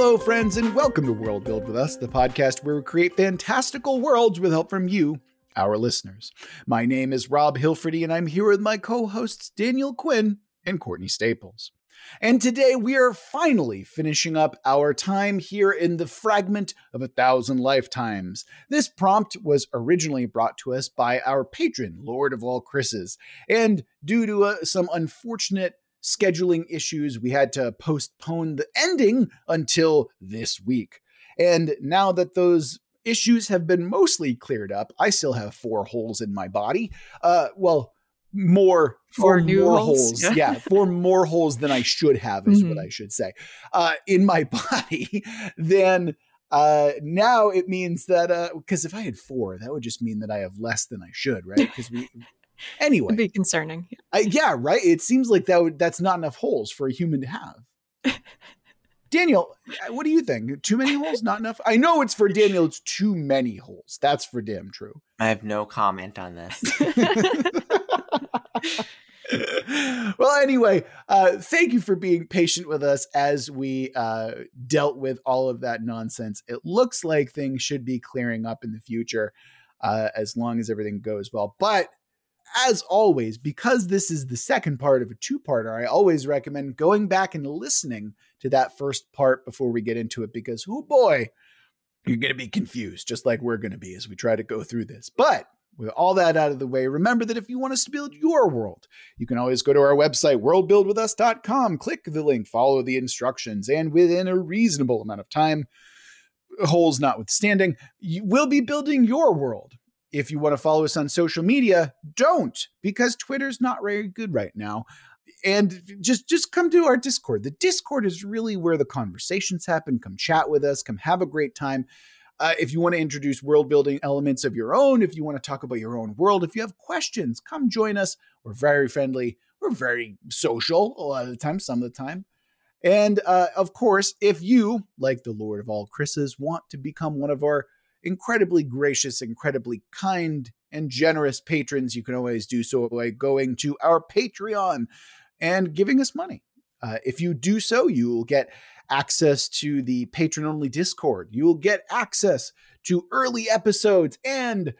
Hello, friends, and welcome to World Build with Us, the podcast where we create fantastical worlds with help from you, our listeners. My name is Rob Hilferty, and I'm here with my co hosts Daniel Quinn and Courtney Staples. And today we are finally finishing up our time here in the fragment of a thousand lifetimes. This prompt was originally brought to us by our patron, Lord of all Chris's, and due to uh, some unfortunate scheduling issues, we had to postpone the ending until this week. And now that those issues have been mostly cleared up, I still have four holes in my body. Uh, well, more for new more holes, holes. Yeah. yeah. for more holes than I should have is mm-hmm. what I should say uh, in my body then uh, now it means that because uh, if I had four that would just mean that I have less than I should right because we anyway It'd be concerning I, yeah right it seems like that would that's not enough holes for a human to have Daniel, uh, what do you think? Too many holes? Not enough? I know it's for Daniel, it's too many holes. That's for damn true. I have no comment on this. well, anyway, uh, thank you for being patient with us as we uh, dealt with all of that nonsense. It looks like things should be clearing up in the future uh, as long as everything goes well. But as always, because this is the second part of a two parter, I always recommend going back and listening to that first part before we get into it because, oh boy, you're going to be confused, just like we're going to be as we try to go through this. But with all that out of the way, remember that if you want us to build your world, you can always go to our website, worldbuildwithus.com, click the link, follow the instructions, and within a reasonable amount of time, holes notwithstanding, you will be building your world. If you want to follow us on social media, don't, because Twitter's not very good right now. And just just come to our Discord. The Discord is really where the conversations happen. Come chat with us, come have a great time. Uh, if you want to introduce world building elements of your own, if you want to talk about your own world, if you have questions, come join us. We're very friendly. We're very social a lot of the time, some of the time. And uh, of course, if you, like the Lord of all Chris's, want to become one of our incredibly gracious, incredibly kind, and generous patrons, you can always do so by going to our Patreon and giving us money. Uh, if you do so, you will get access to the patron only Discord. You will get access to early episodes and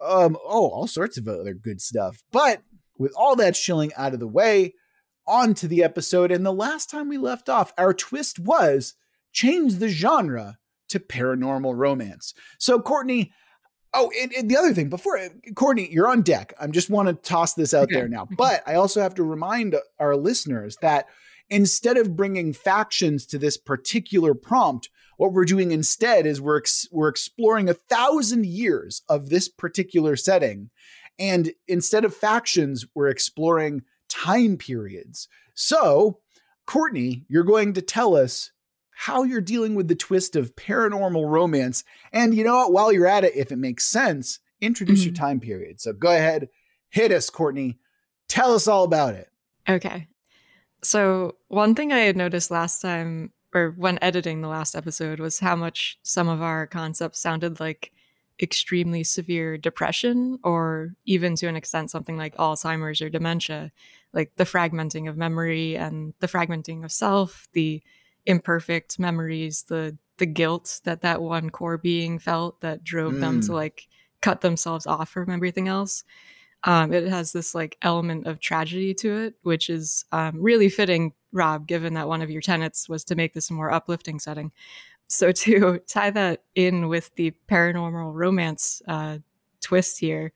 um, oh, all sorts of other good stuff. But with all that shilling out of the way, on to the episode. And the last time we left off, our twist was change the genre to paranormal romance. So, Courtney, oh, and, and the other thing before, Courtney, you're on deck. I just want to toss this out okay. there now. But I also have to remind our listeners that instead of bringing factions to this particular prompt, what we're doing instead is we're ex- we're exploring a thousand years of this particular setting, and instead of factions, we're exploring time periods. So, Courtney, you're going to tell us how you're dealing with the twist of paranormal romance, and you know what? While you're at it, if it makes sense, introduce mm-hmm. your time period. So go ahead, hit us, Courtney. Tell us all about it. Okay. So, one thing I had noticed last time, or when editing the last episode, was how much some of our concepts sounded like extremely severe depression, or even to an extent, something like Alzheimer's or dementia, like the fragmenting of memory and the fragmenting of self, the imperfect memories, the the guilt that that one core being felt that drove mm. them to mm. like cut themselves off from everything else um, it has this like element of tragedy to it, which is um, really fitting, Rob, given that one of your tenets was to make this a more uplifting setting. So to tie that in with the paranormal romance uh, twist here,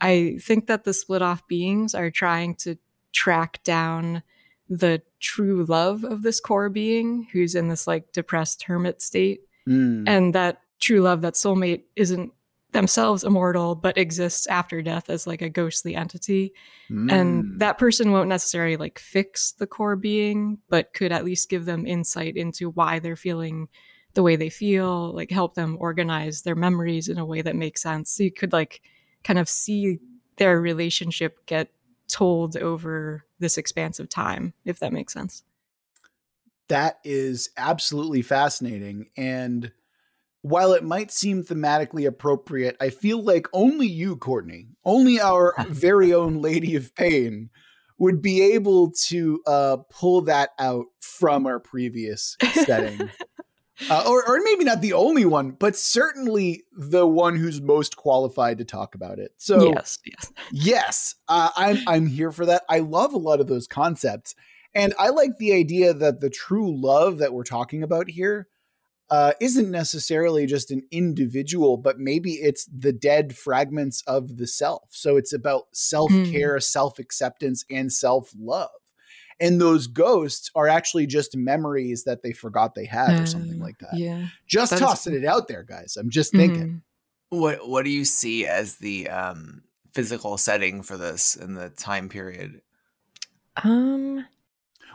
I think that the split off beings are trying to track down the true love of this core being who's in this like depressed hermit state. Mm. And that true love, that soulmate, isn't themselves immortal but exists after death as like a ghostly entity mm. and that person won't necessarily like fix the core being but could at least give them insight into why they're feeling the way they feel like help them organize their memories in a way that makes sense so you could like kind of see their relationship get told over this expanse of time if that makes sense that is absolutely fascinating and while it might seem thematically appropriate, I feel like only you, Courtney, only our very own Lady of Pain, would be able to uh, pull that out from our previous setting. uh, or, or maybe not the only one, but certainly the one who's most qualified to talk about it. So yes, yes, yes, uh, I'm I'm here for that. I love a lot of those concepts, and I like the idea that the true love that we're talking about here uh, isn't necessarily just an individual, but maybe it's the dead fragments of the self. So it's about self care, mm. self acceptance, and self love. And those ghosts are actually just memories that they forgot they had, or something like that. Yeah, just That's tossing it out there, guys. I'm just thinking. Mm-hmm. What What do you see as the um, physical setting for this in the time period? Um,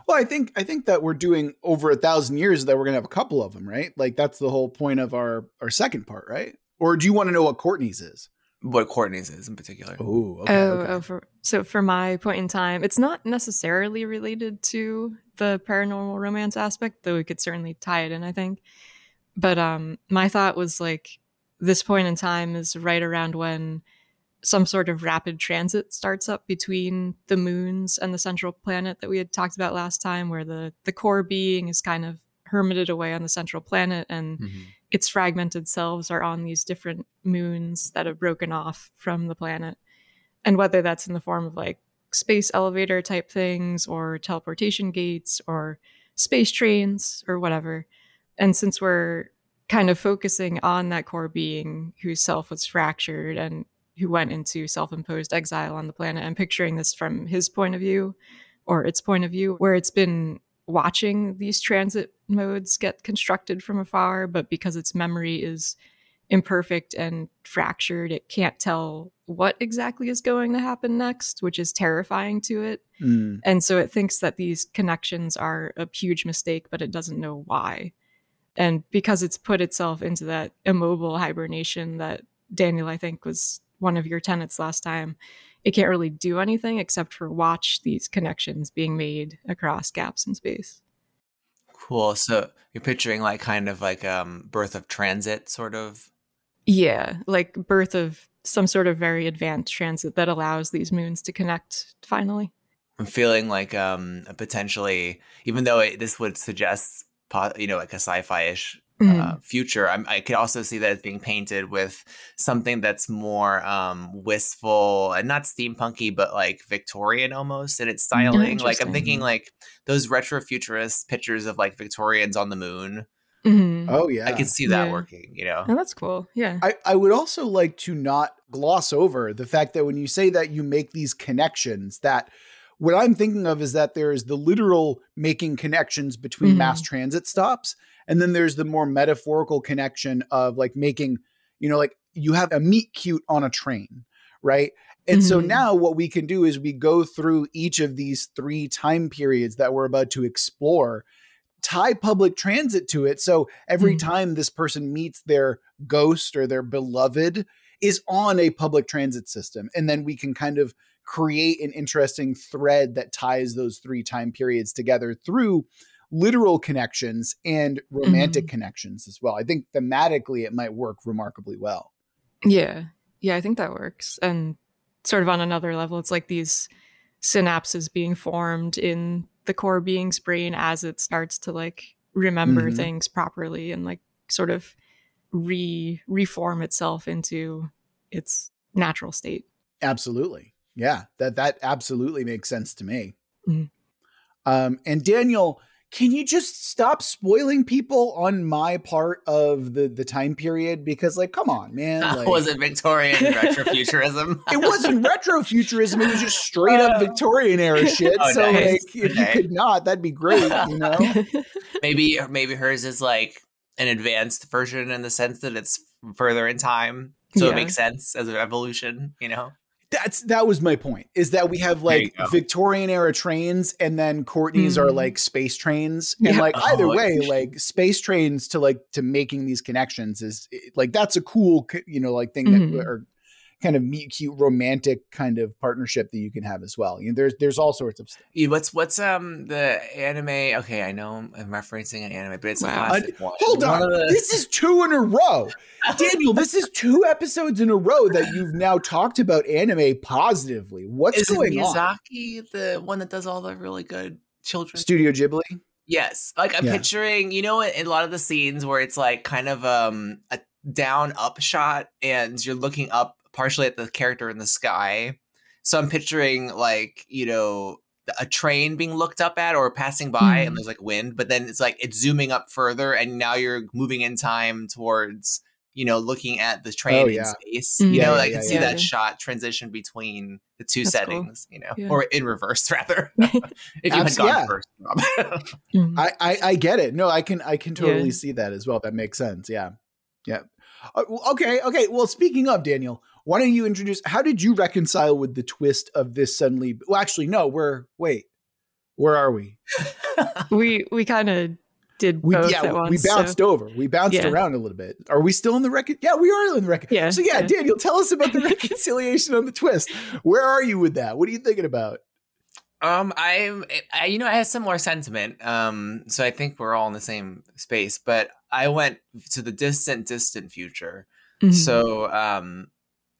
well, I think I think that we're doing over a thousand years that we're gonna have a couple of them, right? Like that's the whole point of our our second part, right? Or do you want to know what Courtney's is? What Courtney's is in particular? Ooh, okay, oh, okay. oh, for, so for my point in time, it's not necessarily related to the paranormal romance aspect, though we could certainly tie it in. I think, but um, my thought was like this point in time is right around when some sort of rapid transit starts up between the moons and the central planet that we had talked about last time, where the the core being is kind of hermited away on the central planet and mm-hmm. Its fragmented selves are on these different moons that have broken off from the planet. And whether that's in the form of like space elevator type things or teleportation gates or space trains or whatever. And since we're kind of focusing on that core being whose self was fractured and who went into self-imposed exile on the planet and picturing this from his point of view or its point of view where it's been watching these transit modes get constructed from afar but because its memory is imperfect and fractured it can't tell what exactly is going to happen next which is terrifying to it mm. and so it thinks that these connections are a huge mistake but it doesn't know why and because it's put itself into that immobile hibernation that daniel i think was one of your tenets last time, it can't really do anything except for watch these connections being made across gaps in space. Cool. So you're picturing like kind of like um birth of transit sort of Yeah, like birth of some sort of very advanced transit that allows these moons to connect finally. I'm feeling like um potentially even though it, this would suggest you know like a sci-fi-ish mm-hmm. uh, future. I'm, i could also see that it's being painted with something that's more um, wistful and not steampunky, but like Victorian almost in its styling. Like I'm thinking like those retro futurist pictures of like Victorians on the moon. Mm-hmm. Oh yeah, I could see that yeah. working. You know, oh, that's cool. Yeah, I, I would also like to not gloss over the fact that when you say that you make these connections, that what I'm thinking of is that there is the literal making connections between mm-hmm. mass transit stops, and then there's the more metaphorical connection of like making, you know, like you have a meet cute on a train, right? And mm-hmm. so now what we can do is we go through each of these three time periods that we're about to explore, tie public transit to it. So every mm-hmm. time this person meets their ghost or their beloved is on a public transit system. And then we can kind of create an interesting thread that ties those three time periods together through literal connections and romantic mm-hmm. connections as well. I think thematically it might work remarkably well. Yeah. Yeah, I think that works. And sort of on another level, it's like these synapses being formed in the core being's brain as it starts to like remember mm-hmm. things properly and like sort of re reform itself into its natural state. Absolutely. Yeah, that that absolutely makes sense to me. Mm-hmm. Um, and Daniel, can you just stop spoiling people on my part of the the time period because like come on man like, was it victorian retrofuturism it wasn't retrofuturism it was just straight up uh, victorian era shit oh, so nice. like if okay. you could not that'd be great you know maybe maybe hers is like an advanced version in the sense that it's further in time so yeah. it makes sense as an evolution you know that's that was my point is that we have like Victorian era trains and then Courtney's mm. are like space trains and yeah. like either oh, way like space trains to like to making these connections is like that's a cool you know like thing mm-hmm. that or kind of meet cute romantic kind of partnership that you can have as well. You know, there's there's all sorts of stuff. Yeah, what's what's um the anime? Okay, I know I'm, referencing an anime, but it's wow. classic one. Hold on, the... this is two in a row, Daniel. this is two episodes in a row that you've now talked about anime positively. What's is going Miyazaki, on? the one that does all the really good children Studio Ghibli? Yes, like I'm Yeah. picturing, you know, in a lot of the scenes where it's like kind of um a down up shot and you're looking up partially at the character in the sky. So I'm picturing like, you know, a train being looked up at or passing by and Mhm. there's like wind, but then it's like it's zooming up further and now you're moving in time towards, you know, looking at the train Oh, in space. Mm. You know, Yeah, like yeah, I can see yeah. that shot transition between the two That's cool. settings, you know, Yeah. or in reverse rather. if you had gone yeah. first, Rob. Mhm. I, I I get it. No, I can I can totally Yeah. see that as well. That makes sense. Yeah, yeah. Uh, okay, okay. Well, speaking of Daniel, why don't you introduce? How did you reconcile with the twist of this suddenly? Well, actually, no. We're wait. Where are we? we we kind of did We both yeah, at once. we so- bounced over. We bounced Yeah. around a little bit. Are we still in the record? Yeah, we are in the record. Yeah, So yeah, yeah. Daniel, tell us about the reconciliation on the twist. Where are you with that? What are you thinking about? Um, I'm, I, you know, I have similar sentiment. Um, so I think we're all in the same space. But I went to the distant, distant future. Mhm. So, um,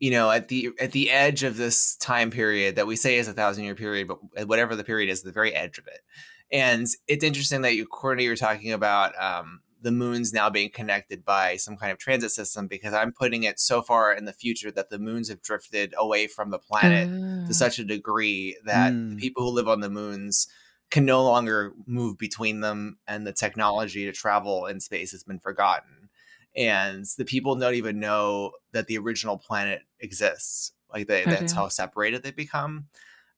you know, at the at the edge of this time period that we say is a thousand year period, but whatever the period is, the very edge of it. And it's interesting that you, Courtney, you're talking about um, the moons now being connected by some kind of transit system because I'm putting it so far in the future that the moons have drifted away from the planet Ah. to such a degree that Mm. the people who live on the moons can no longer move between them and the technology to travel in space has been forgotten and the people don't even know that the original planet exists like they, Oh, that's how separated they become.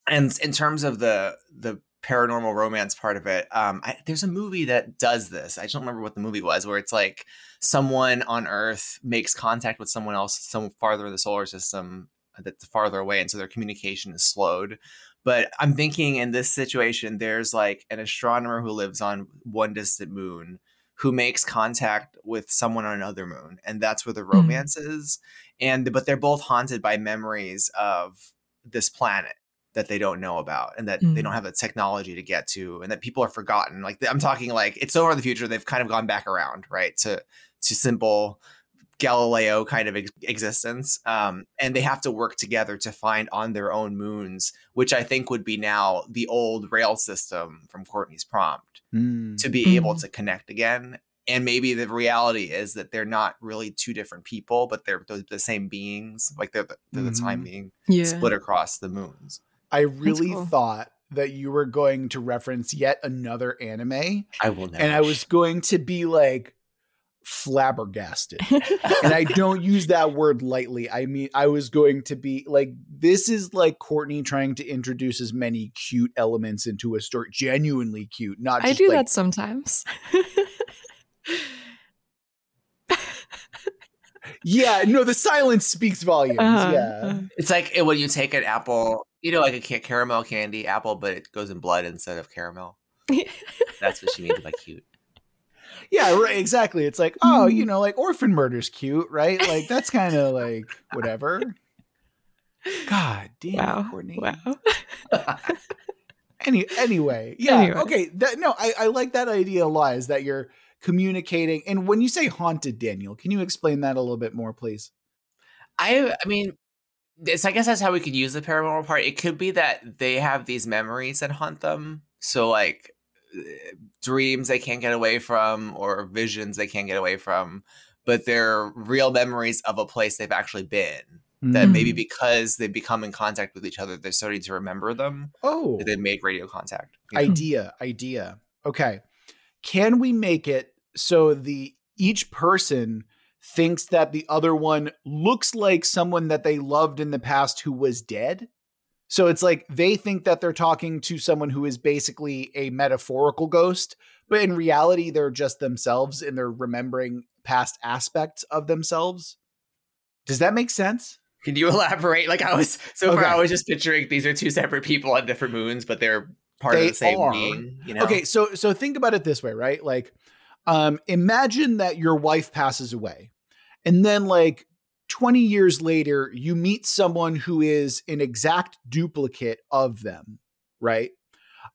And in terms of the the paranormal romance part of it um I, there's a movie that does this. I just don't remember what the movie was where it's like someone on earth makes contact with someone else some farther in the solar system that's farther away and so their communication is slowed. But i'm thinking in this situation there's like an astronomer who lives on one distant moon who makes contact with someone on another moon and that's where the romance is and but they're both haunted by memories of this planet that they don't know about and that they Mm. don't have the technology to get to and that people are forgotten like i'm talking like it's over in the future they've kind of gone back around right to to simple Galileo kind of ex- existence. Um, and they have to work together to find on their own moons, which I think would be now the old rail system from Courtney's prompt Mm. to be able Mm. to connect again. And maybe the reality is that they're not really two different people, but they're the, the same beings. Like they're the, they're the time Mhm. being yeah. split across the moons. I really cool. thought that you were going to reference yet another anime, I will never. and I was going to be like flabbergasted. and I don't use that word lightly. I mean, I was going to be like, this is like Courtney trying to introduce as many cute elements into a story, genuinely cute, not I do like, that sometimes. Yeah, no, the silence speaks volumes. Uh-huh, yeah. uh-huh. It's like eh, when you take an apple, you know, like a caramel candy apple, but it goes in blood instead of caramel. That's what she means by cute. Yeah, right, exactly. It's like, oh, Mm. you know, like orphan murder's cute, right? Like that's kind of like whatever. God damn, wow. Courtney. Wow. Any anyway, yeah, Anyway. okay. That, no, I, I like that idea a lot. Is that you're communicating? And when you say haunted, Daniel, can you explain that a little bit more, please? I I mean, it's I guess that's how we could use the paranormal part. It could be that they have these memories that haunt them. So like dreams they can't get away from or visions they can't get away from, but they're real memories of a place they've actually been. That maybe Mhm. because they become in contact with each other, they're starting to remember them. Oh, they made radio contact. you know? idea, idea. Okay, can we make it so the each person thinks that the other one looks like someone that they loved in the past who was dead? So it's like they think that they're talking to someone who is basically a metaphorical ghost, but in reality, they're just themselves and they're remembering past aspects of themselves. Does that make sense? Can you elaborate? Like I was so far, I was just picturing these are two separate people on different moons, but they're part They of the same are. being. You know? Okay, so so think about it this way, right? Like um imagine that your wife passes away. And then like 20 years later you meet someone who is an exact duplicate of them, right?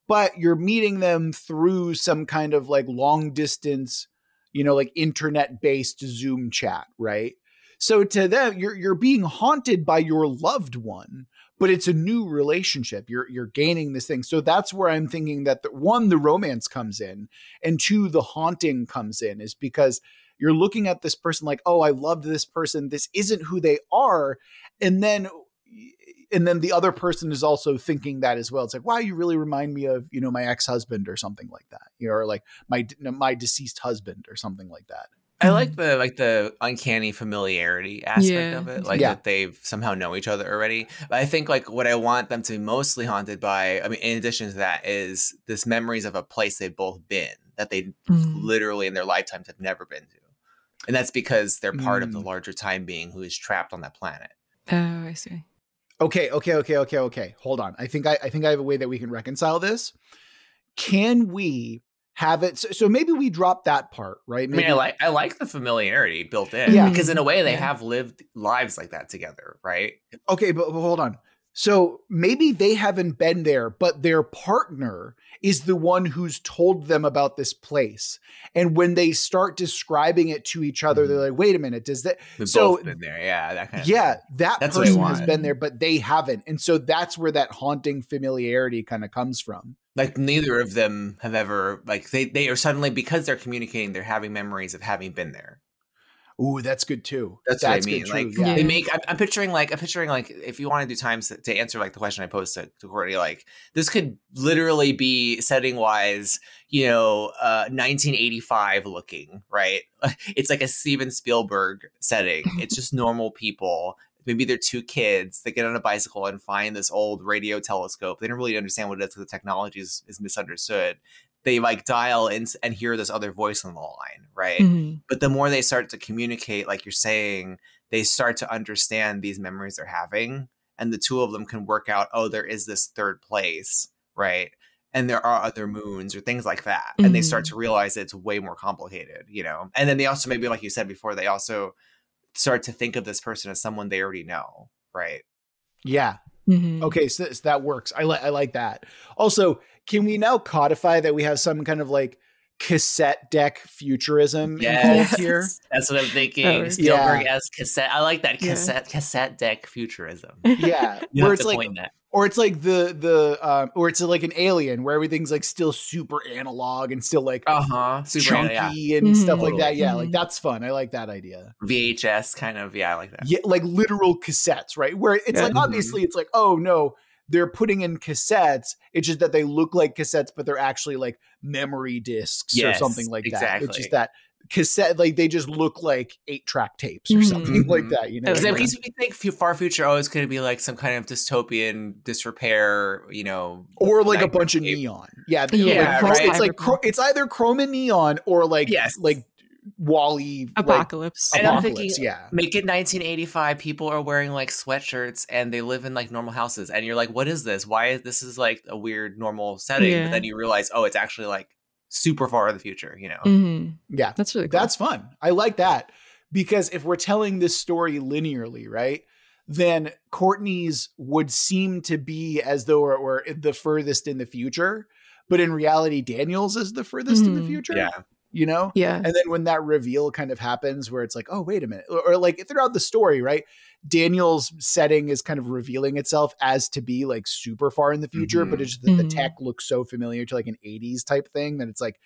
But you're meeting them through some kind of like long distance, you know, like internet based Zoom chat, right? So to them you're you're being haunted by your loved one, but it's a new relationship. You're you're gaining this thing. So that's where I'm thinking that the, one, the romance comes in, and two, the haunting comes in, is because you're looking at this person like, oh, I loved this person. This isn't who they are, and then and then the other person is also thinking that as well. It's like, wow, you really remind me of you know my ex husband or something like that, you know, or like my my deceased husband or something like that. I like the like the uncanny familiarity aspect Yeah. of it, like Yeah. that they've somehow know each other already. But I think like what I want them to be mostly haunted by, I mean, in addition to that, is this memories of a place they've both been that they Mm. literally in their lifetimes have never been to, and that's because they're part of the Mm. larger time being who is trapped on that planet. Oh, I see. Okay, okay, okay, okay, okay. Hold on. I think I, I think I have a way that we can reconcile this. Can we have it? So, so maybe we drop that part, right? I Maybe, mean, I like I like the familiarity built in, Yeah. because in a way they Yeah. have lived lives like that together, right? okay, but, but hold on. So maybe they haven't been there, but their partner is the one who's told them about this place. And when they start describing it to each other, they're mm-hmm. like, "Wait a minute, does that?" We've So- both been there, yeah, that kind of Yeah, that That's person has been there, but they haven't, and so that's where that haunting familiarity kind of comes from. like neither of them have ever like they they are suddenly because they're communicating they're having memories of having been there Ooh, that's good too. that's, what i mean like yeah. they make I'm, I'm picturing like i'm picturing like if you want to do times to, to answer like the question i posed to, to courtney like this could literally be setting wise you know uh 1985 looking right? It's like a steven spielberg setting. It's just normal people. Maybe they're two kids. That get on a bicycle and find this old radio telescope. They don't really understand what it is because the technology is, is misunderstood they like dial in and hear this other voice on the line right Mhm. but the more they start to communicate like you're saying they start to understand these memories they're having and the two of them can work out oh there is this third place right and there are other moons or things like that and they start to realize it's way more complicated you know and then they also maybe like you said before they also start to think of this person as someone they already know right Yeah. Mhm. Okay, so, so that works. I like I like that. Also, can we now codify that we have some kind of like cassette deck futurism Yes. here? that's what i'm thinking Oh, spielberg as cassette i like that Yeah. cassette cassette deck futurism Yeah, you where it's like, that or it's like the the um, or it's like an alien where everything's like still super analog and still like uh-huh super chunky yeah and stuff like that. Yeah, like Mhm. that's fun. I like that idea. vhs kind of yeah i like that Yeah, like literal cassettes, right? Where it's Yeah. like obviously it's like, oh no, they're putting in cassettes. It's just that they look like cassettes, but they're actually like memory discs or something like that. It's just that cassette, like they just look like eight track tapes or something like Mhm. that. You know, Because yeah. in we think far future, always it's going to be like some kind of dystopian disrepair, you know, or like a nightmare bunch of neon. Yeah, Yeah, like, right. it's like it's either chrome and neon or like Yes. like WALL-E like, Apocalypse. I'm thinking- yeah, Make it 1985. People are wearing like sweatshirts and they live in like normal houses, and you're like, "What is this? Why is this is like a weird normal setting?" Yeah. But then you realize, oh, it's actually like super far in the future. You know, Mhm. yeah. That's really cool. That's fun. I like that because if we're telling this story linearly, right, then Courtney's would seem to be as though it were the furthest in the future, but in reality, Daniel's is the furthest in the Mhm. future. yeah, You know? yeah. And then when that reveal kind of happens, where it's like, oh, wait a minute, or, or like throughout the story, right? Daniel's setting is kind of revealing itself as to be like super far in the future, but Mhm. it's just that the Mhm. tech looks so familiar to like an 80s type thing that it's like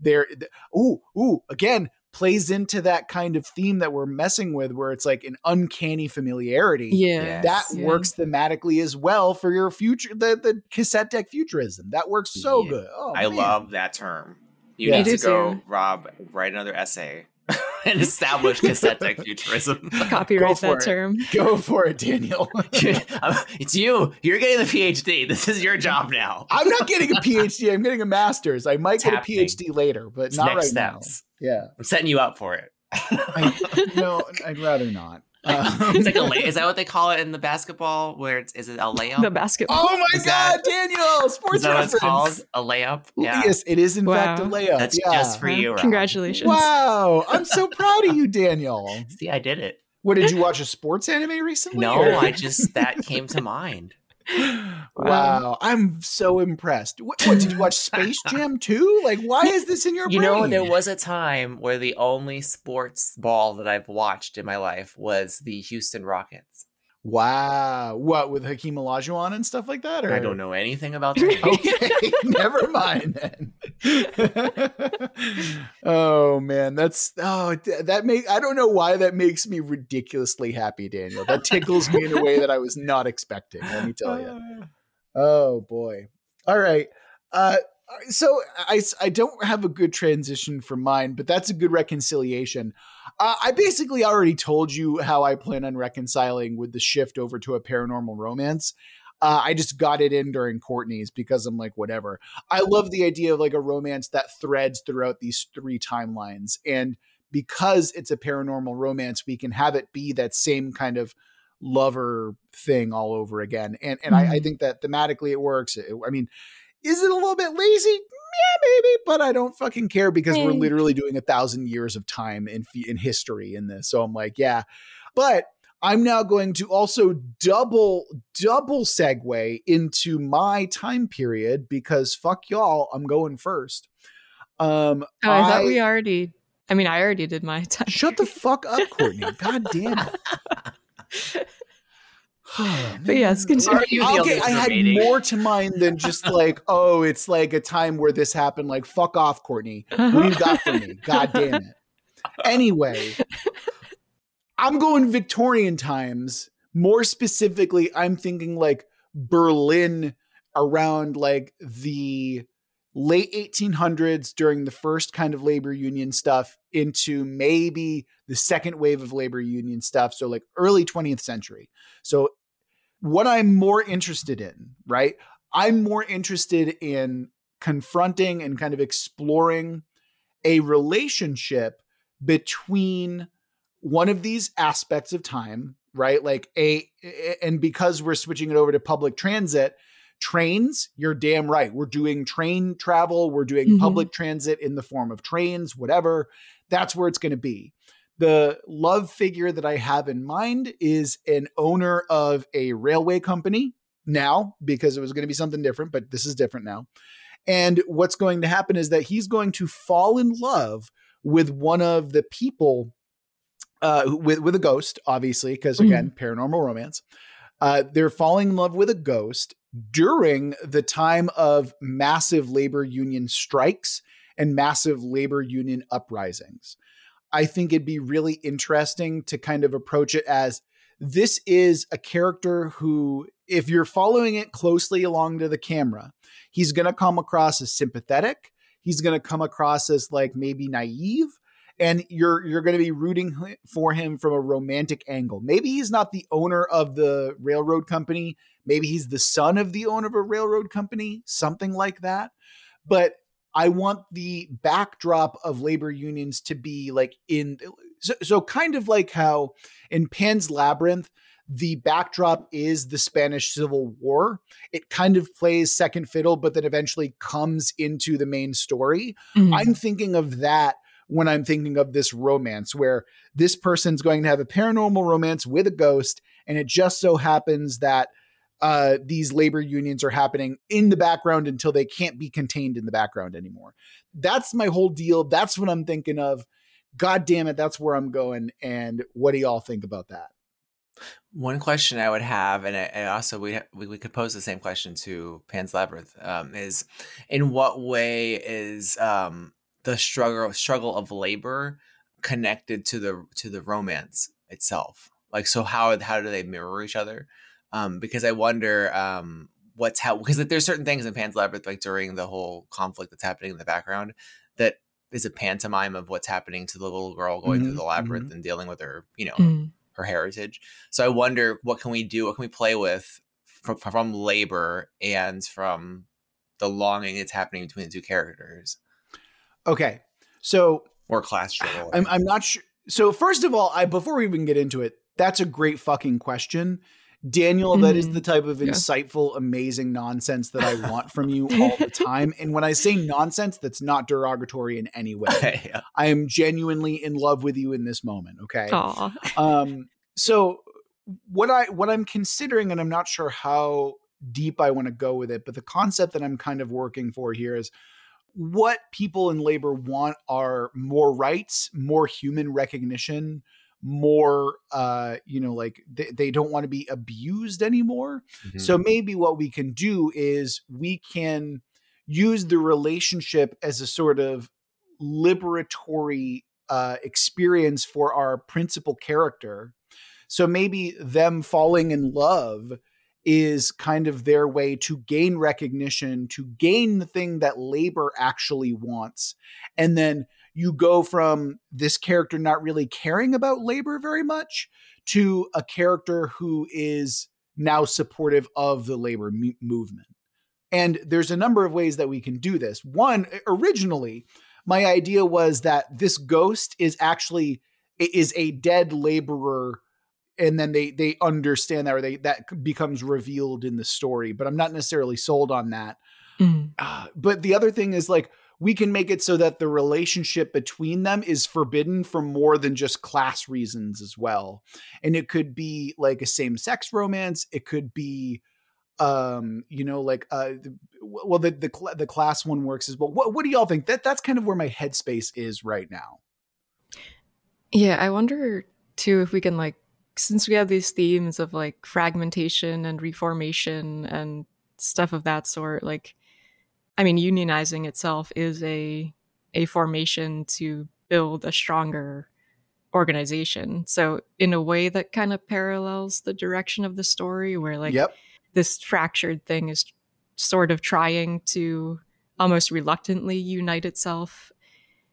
there. th- Ooh, ooh, again, plays into that kind of theme that we're messing with, where it's like an uncanny familiarity. Yeah. Yeah. That Yeah. works thematically as well for your future, the, the cassette deck futurism. That works so Yeah. good. Oh, I man. love that term. You Yeah. need Me to too. go, Rob, write another essay and establish cassette deck futurism. Copyright that it. term. Go for it, Daniel. it's you. You're getting the PhD. This is your job now. I'm not getting a PhD. I'm getting a master's. I might It's get a. PhD later, but It's not right steps. now. Yeah. I'm setting you up for it. I, no, I'd rather not. Um, it's like a lay- is that what they call it in the basketball? Where it's is it a layup? The basketball. oh my Is that- God, Daniel! Sports is that what it's reference. called? A layup? Yeah, Yes, it is in fact a layup. that's yeah. just for you. Rob. Congratulations. Wow, I'm so proud of you, Daniel. See, I did it. What did you watch a sports anime recently? No, or- I just that came to mind. Wow, I'm so impressed. What, what did you watch Space Jam 2? Like, why is this in your You brain? know, there was a time where the only sports ball that I've watched in my life was the Houston Rockets. Wow. What with Hakeem Olajuwon and stuff like that? Or? I don't know anything about that. okay, never mind then. oh man, that's oh that make I don't know why that makes me ridiculously happy, Daniel. That tickles me in a way that I was not expecting. Let me tell you. Oh boy. All right. Uh, so I, I don't have a good transition for mine, but that's a good reconciliation. Uh, I basically already told you how I plan on reconciling with the shift over to a paranormal romance. Uh, I just got it in during Courtney's because I'm like, whatever. I love the idea of like a romance that threads throughout these three timelines. And because it's a paranormal romance, we can have it be that same kind of lover thing all over again. And and mm-hmm. I, I, think that thematically it works. I mean, is it a little bit lazy? Yeah, maybe, but I don't fucking care because we're literally doing a thousand years of time in in history in this. So I'm like, yeah, but I'm now going to also double double segue into my time period because fuck y'all, I'm going first. Um, oh, I, I thought we already. I mean, I already did my time. Shut the fuck up, Courtney. God damn it. but yes, continue. Okay, I had more to mind than just like, oh, it's like a time where this happened. Like, fuck off, Courtney. What do you got for me? God damn it. Anyway, I'm going Victorian times. More specifically, I'm thinking like Berlin around like the late 1800s during the first kind of labor union stuff into maybe the second wave of labor union stuff so like early 20th century so what I'm more interested in, right? I'm more interested in confronting and kind of exploring a relationship between one of these aspects of time, right? Like a, and because we're switching it over to public transit, trains, you're damn right. We're doing train travel, we're doing mm-hmm. public transit in the form of trains, whatever. That's where it's going to be the love figure that I have in mind is an owner of a railway company now because it was going to be something different, but this is different now. And what's going to happen is that he's going to fall in love with one of the people uh, with with a ghost, obviously, because again, mm. paranormal romance. Uh, they're falling in love with a ghost during the time of massive labor union strikes and massive labor union uprisings. I think it'd be really interesting to kind of approach it as this is a character who, if you're following it closely along to the camera, he's going to come across as sympathetic. He's going to come across as like maybe naive, and you're you're going to be rooting for him from a romantic angle. Maybe he's not the owner of the railroad company. Maybe he's the son of the owner of a railroad company, something like that. But I want the backdrop of labor unions to be like in so, so kind of like how in Pan's Labyrinth the backdrop is the Spanish Civil War. It kind of plays second fiddle, but then eventually comes into the main story. Mm-hmm. I'm thinking of that when I'm thinking of this romance, where this person's going to have a paranormal romance with a ghost, and it just so happens that uh, these labor unions are happening in the background until they can't be contained in the background anymore. That's my whole deal. That's what I'm thinking of. God damn it, that's where I'm going. And what do y'all think about that? One question I would have, and, I, also we, we, we could pose the same question to Pan's Labyrinth, um, is in what way is um, the struggle struggle of labor connected to the to the romance itself? Like, so how how do they mirror each other? Um, because I wonder um, what's how because there's certain things in Pan's Labyrinth like during the whole conflict that's happening in the background that is a pantomime of what's happening to the little girl going mm-hmm, through the labyrinth mm-hmm. and dealing with her you know mm-hmm. her heritage. So I wonder what can we do? What can we play with from, from labor and from the longing that's happening between the two characters? Okay, so or class struggle. I'm, I'm not sure. So first of all, I before we even get into it, that's a great fucking question Daniel, mm-hmm. that is the mm-hmm. type of insightful, yeah. amazing nonsense that I want from you all the time. And when I say nonsense, that's not derogatory in any way. yeah. I am genuinely in love with you in this moment. Okay. Um, so what I what I'm considering, and I'm not sure how deep I want to go with it, but the concept that I'm kind of working for here is what people in labor want are more rights, more human recognition, more uh you know like they, they don't want to be abused anymore Mhm. so maybe what we can do is we can use the relationship as a sort of liberatory uh, experience for our principal character. So maybe them falling in love is kind of their way to gain recognition, to gain the thing that labor actually wants. And then you go from this character not really caring about labor very much to a character who is now supportive of the labor mu- movement. And there's a number of ways that we can do this. One, originally, my idea was that this ghost is actually is a dead laborer and then they they understand that or they that becomes revealed in the story but i'm not necessarily sold on that Mhm. uh, but the other thing is like we can make it so that the relationship between them is forbidden for more than just class reasons as well. And it could be like a same-sex romance. It could be um you know like uh well the the, the class one works as well what, what do y'all think? That that's kind of where my headspace is right now. Yeah, I wonder too if we can like since we have these themes of like fragmentation and reformation and stuff of that sort, like I mean unionizing itself is a a formation to build a stronger organization. So in a way that kind of parallels the direction of the story where like yep this fractured thing is sort of trying to almost reluctantly unite itself.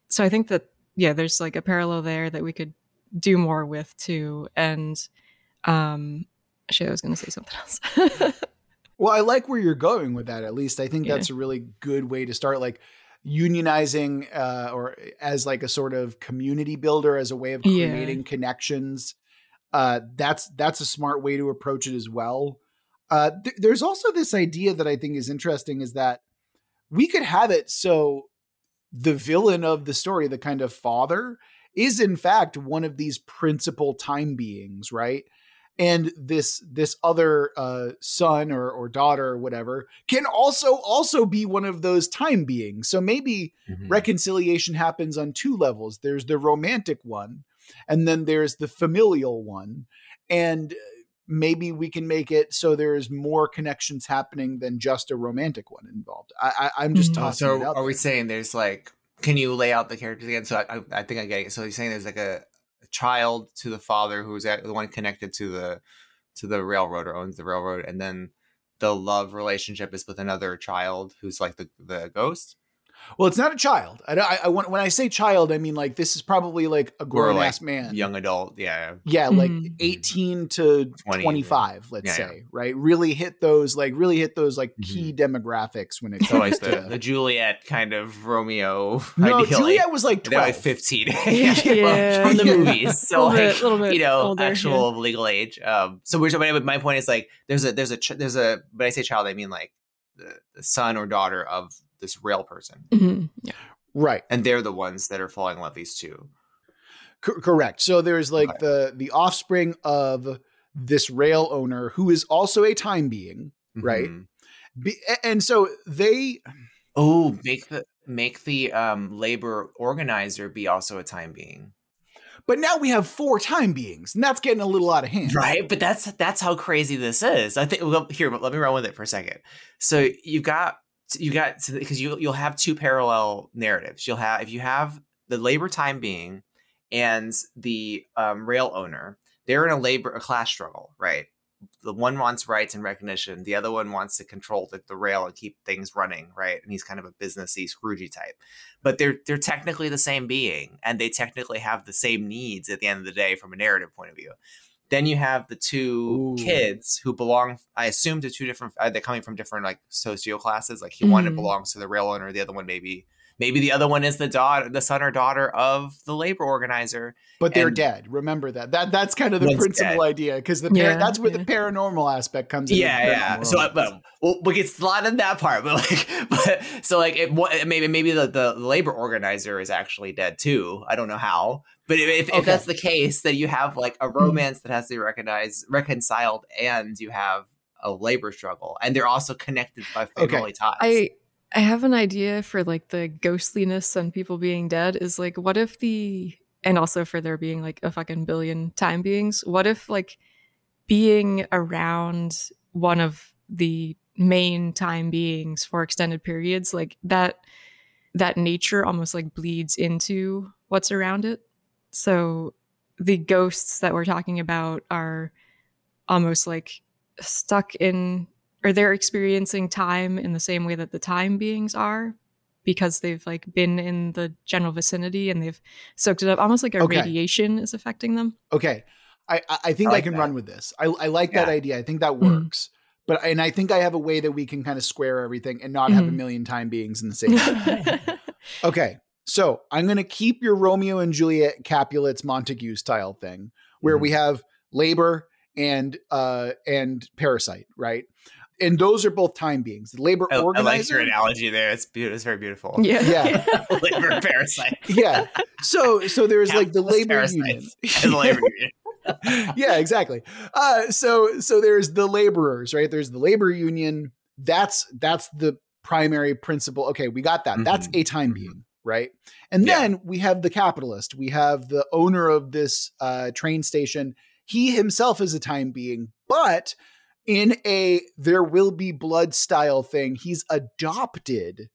So I think that yeah, there's like a parallel there that we could do more with too. And um shit, I was gonna say something else. Well, I like where you're going with that. At least I think Yeah. that's a really good way to start. Like unionizing, uh, or as like a sort of community builder, as a way of Yeah. creating connections. Uh, that's that's a smart way to approach it as well. Uh, th- there's also this idea that I think is interesting is that we could have it so the villain of the story, the kind of father, is in fact one of these principal time beings, right? And this this other uh, son or or daughter or whatever can also also be one of those time beings. So maybe Mhm. reconciliation happens on two levels. There's the romantic one, and then there's the familial one, and uh, maybe we can make it so there's more connections happening than just a romantic one involved. I, I I'm just Mhm. Oh, tossing so are we saying there's like can you lay out the characters again so i, I, I think i get it so you're saying there's like a child to the father who's at, the one connected to the to the railroad or owns the railroad and then the love relationship is with another child who's like the the ghost Well, it's not a child. I, I, I want when I say child, I mean like this is probably like a grown like ass man. young adult yeah yeah like Mhm. 18 to 20, 25 let's Yeah, yeah. say right really hit those like really hit those like Mm-hmm. key demographics when it so comes the, to the juliet kind of romeo no ideally. juliet was like They're 12 like 15 Yeah. from the movies so Little bit- little bit you know older, yeah. actual legal age um so we're but my point is like there's a there's a ch- there's a when i say child i mean like the, the son or daughter of this rail person Mhm. Yeah. right and they're the ones that are falling in love these two C- correct so there's like Okay. the the offspring of this rail owner who is also a time being Right. Mhm. Be- and so they oh make the make the um labor organizer be also a time being but now we have four time beings and that's getting a little out of hand Right, but that's that's how crazy this is. I think. Well, here, let me run with it for a second. So you've got you got because you you'll have two parallel narratives. You'll have if you have the labor time being and the um, rail owner. They're in a labor a class struggle, right? The one wants rights and recognition. The other one wants to control the, the rail and keep things running, right? And he's kind of a businessy Scroogey type. But they're they're technically the same being, and they technically have the same needs at the end of the day from a narrative point of view. Then you have the two Ooh. kids who belong, I assume, to two different. Uh, they're coming from different like socio classes. Like he one Mhm. belongs to the rail owner, the other one maybe maybe the other one is the daughter, the son or daughter of the labor organizer. but they're And- dead remember that that that's kind of the principal dead. idea because the par- Yeah, that's where yeah. the paranormal aspect comes in Yeah, yeah. So, uh, I, but well, we get a lot in that part, but like, but so like, it, maybe maybe the, the labor organizer is actually dead too. I don't know how, but if, if, Okay. if that's the case, then you have like a mm-hmm. romance that has to be recognized, reconciled, and you have a labor struggle, and they're also connected by family ties. I I have an idea for like the ghostliness and people being dead is like what if the and also for there being like a fucking billion time beings. What if like being around one of the main time beings for extended periods, like that that nature almost like bleeds into what's around it. So the ghosts that we're talking about are almost like stuck in or they're experiencing time in the same way that the time beings are because they've like been in the general vicinity and they've soaked it up almost like a Okay. radiation is affecting them Okay. I, I- I think I I, can that. run with this. I, I like that idea. I think that Mhm. works. But and I think I have a way that we can kind of square everything and not have a Mhm. million time beings in the same. okay. So I'm gonna keep your Romeo and Juliet Capulets Montague style thing, where we have labor and uh and parasite, right? And those are both time beings. The labor I, I organizer. like your analogy there. It's beautiful. It's very beautiful. yeah Yeah. labor parasite. yeah. So so there's like the labor union. and the labor union. yeah, exactly. Uh, so so there's the laborers, right? There's the labor union. That's that's the primary principle. Okay, we got that. That's Mhm. a time Mhm. being, right? And Yeah. then we have the capitalist. We have the owner of this uh, train station. He himself is a time being, but in a there will be blood style thing, he's adopted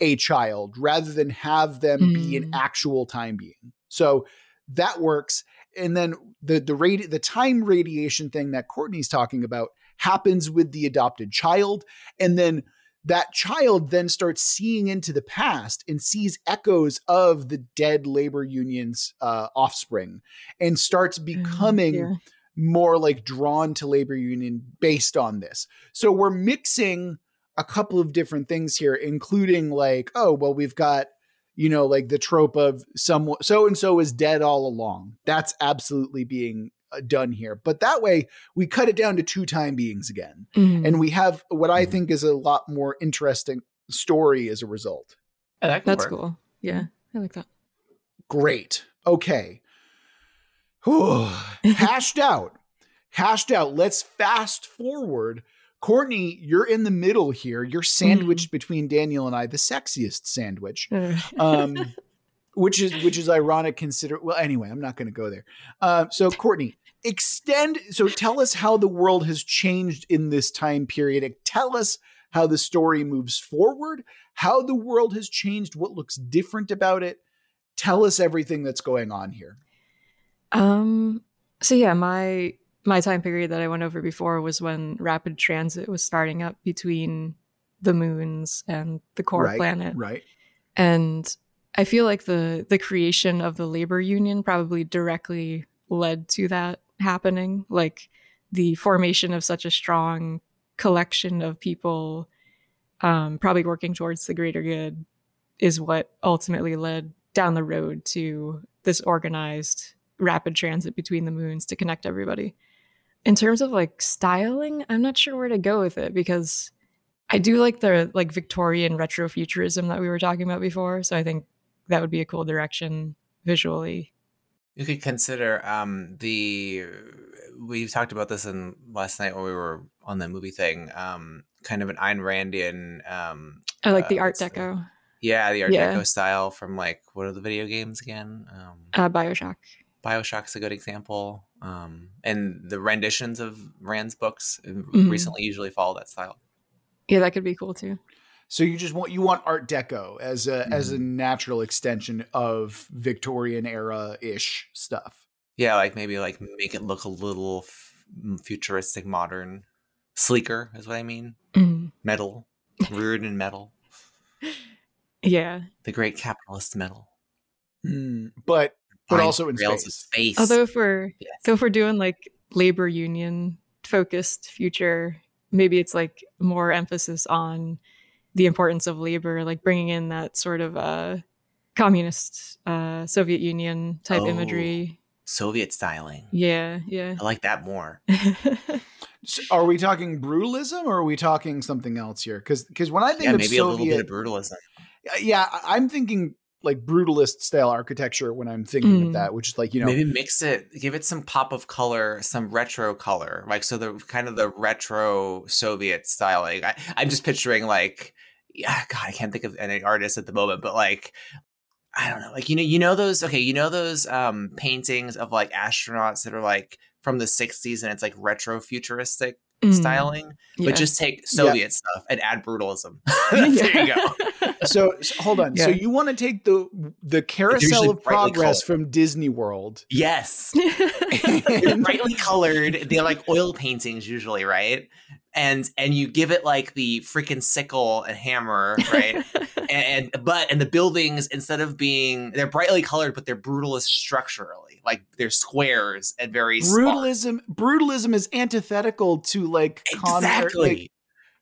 a child rather than have them be an Mm. actual time being. So that works. And then the the radi- the time radiation thing that Courtney's talking about happens with the adopted child, and then that child then starts seeing into the past and sees echoes of the dead labor union's uh, offspring, and starts becoming Yeah. More like drawn to labor union based on this. So we're mixing a couple of different things here, including like, oh, well, we've got, you know, like the trope of someone so and so is dead all along. That's absolutely being uh, done here. But that way we cut it down to two time beings again. Mhm. And we have what I Mhm. think is a lot more interesting story as a result. Yeah, that that's work. cool yeah i like that Great. Okay. Hashed out. Hashed out. Let's fast forward. Courtney, you're in the middle here. You're sandwiched between Daniel and I, the sexiest sandwich. Um, which is which is ironic consider well anyway, I'm not gonna go there. Uh, so Courtney, extend so tell us how the world has changed in this time period. Tell us how the story moves forward, how the world has changed, what looks different about it. Tell us everything that's going on here. Um. So yeah, my my time period that I went over before was when rapid transit was starting up between the moons and the core right, planet, right? and I feel like the the creation of the labor union probably directly led to that happening. Like the formation of such a strong collection of people, um, probably working towards the greater good, is what ultimately led down the road to this organized rapid transit between the moons to connect everybody. In terms of like styling, I'm not sure where to go with it because I do like the like Victorian retrofuturism that we were talking about before. So I think that would be a cool direction visually. You could consider um, the. We talked about this in last night when we were on the movie thing. Um, kind of an Ayn Randian. Um, I like the Uh, Art what's the- Deco, yeah, the Art Yeah. Deco style from like what are the video games again? Um, uh, Bioshock. Bioshock's a good example. Um, and the renditions of Rand's books uh, Mhm. recently usually follow that style. Yeah, that could be cool too. So you just want you want Art Deco as a as a natural extension of Victorian era ish stuff. Yeah, like maybe like make it look a little f- futuristic, modern, sleeker is what I mean. Mhm. Metal, reared in metal, Yeah. the great capitalist metal. Hmm, but but also in rails space. of space. Although if we're Yes. so if we're doing like labor union focused future, maybe it's like more emphasis on the importance of labor, like bringing in that sort of uh, communist uh, Soviet Union type Oh. imagery. Soviet styling. Yeah, yeah. I like that more. So are we talking brutalism or are we talking something else here? Because because when I think Yeah, of maybe a little bit of brutalism. yeah, I'm thinking like brutalist style architecture when I'm thinking of Mm. that, which is like you know maybe mix it, give it some pop of color, some retro color, like so the kind of the retro Soviet styling. I, I'm just picturing like, yeah, God, I can't think of any artist at the moment, but like, I don't know, like you know, you know those okay, you know those um paintings of like astronauts that are like from the 60s and it's like retro futuristic Mm, styling, yeah. but just take Soviet stuff and add brutalism. there you go. So, so hold on. So you want to take the the carousel of progress colored. from Disney World? Yes. Brightly colored. They're like oil paintings usually, right? And and you give it like the freaking sickle and hammer, right? and, and but and the buildings instead of being they're brightly colored, but they're brutalist structurally, like they're squares and very smart. brutalism brutalism is antithetical to like Exactly. like,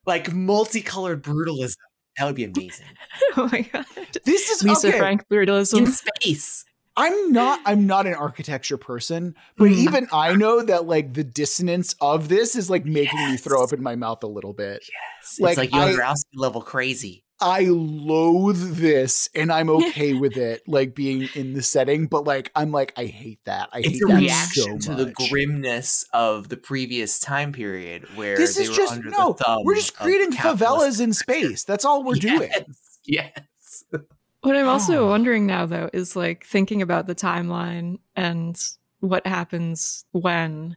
Like, multicolored brutalism. That would be amazing. oh my god. this is Lisa okay. Frank In space. I'm not I'm not an architecture person, but Mm. even I know that like the dissonance of this is like making me throw Yes. up in my mouth a little bit. Yes. Like, it's like I- Jodorowsky level crazy. I loathe this and I'm okay with it like being in the setting, but like I'm like I hate that. I hate It's a that reaction so to the grimness of the previous time period where This is were just no. We're just creating favelas in space. That's all we're doing. Yes. Yes. What I'm also Oh. wondering now, though, is like thinking about the timeline and what happens when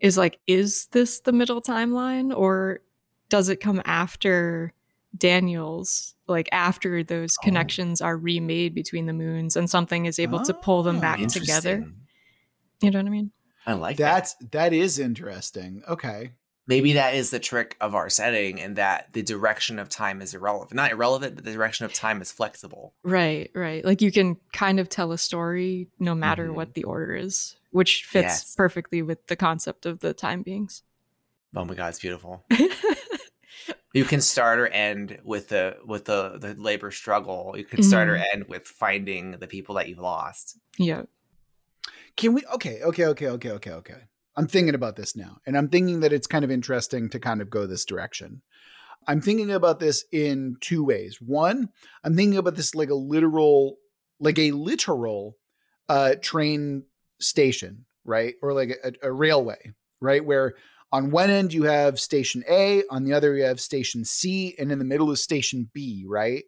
is like, is this the middle timeline or does it come after Daniel's? Like, after those Oh. connections are remade between the moons and something is able to pull them Oh, back together? You know what I mean? I like that. That is interesting. Okay. Maybe that is the trick of our setting, and that the direction of time is irrelevant. Not irrelevant, but the direction of time is flexible. Right, right. Like, you can kind of tell a story no matter Mhm. what the order is, which fits Yes. perfectly with the concept of the time beings. Oh my god, it's beautiful. You can start or end with the with the the labor struggle. You can start or Mhm. end with finding the people that you've lost. yeah. Can we okay, okay, okay, okay, okay, okay. I'm thinking about this now. And I'm thinking that it's kind of interesting to kind of go this direction. I'm thinking about this in two ways. One, I'm thinking about this like a literal, like a literal uh train station, right? Or like a, a railway, right? Where on one end you have station A, on the other you have station C, and in the middle is station B, right?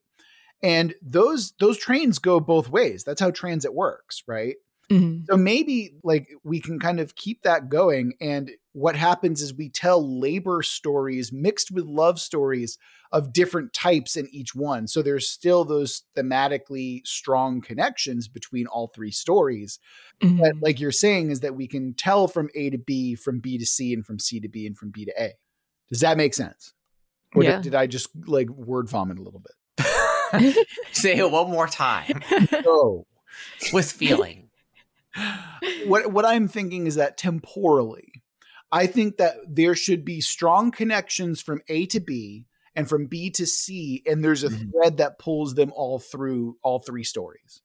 And those those trains go both ways. That's how transit works, right? Mhm. So maybe like we can kind of keep that going. And what happens is we tell labor stories mixed with love stories of different types in each one. So there's still those thematically strong connections between all three stories. Mhm. But like you're saying, is that we can tell from A to B, from B to C, and from C to B, and from B to A. Does that make sense? Or did- Yeah. did, I just like word vomit a little bit? Say it one more time Oh. with feeling. What what I'm thinking is that temporally, I think that there should be strong connections from A to B and from B to C, and there's a Mhm. thread that pulls them all through all three stories.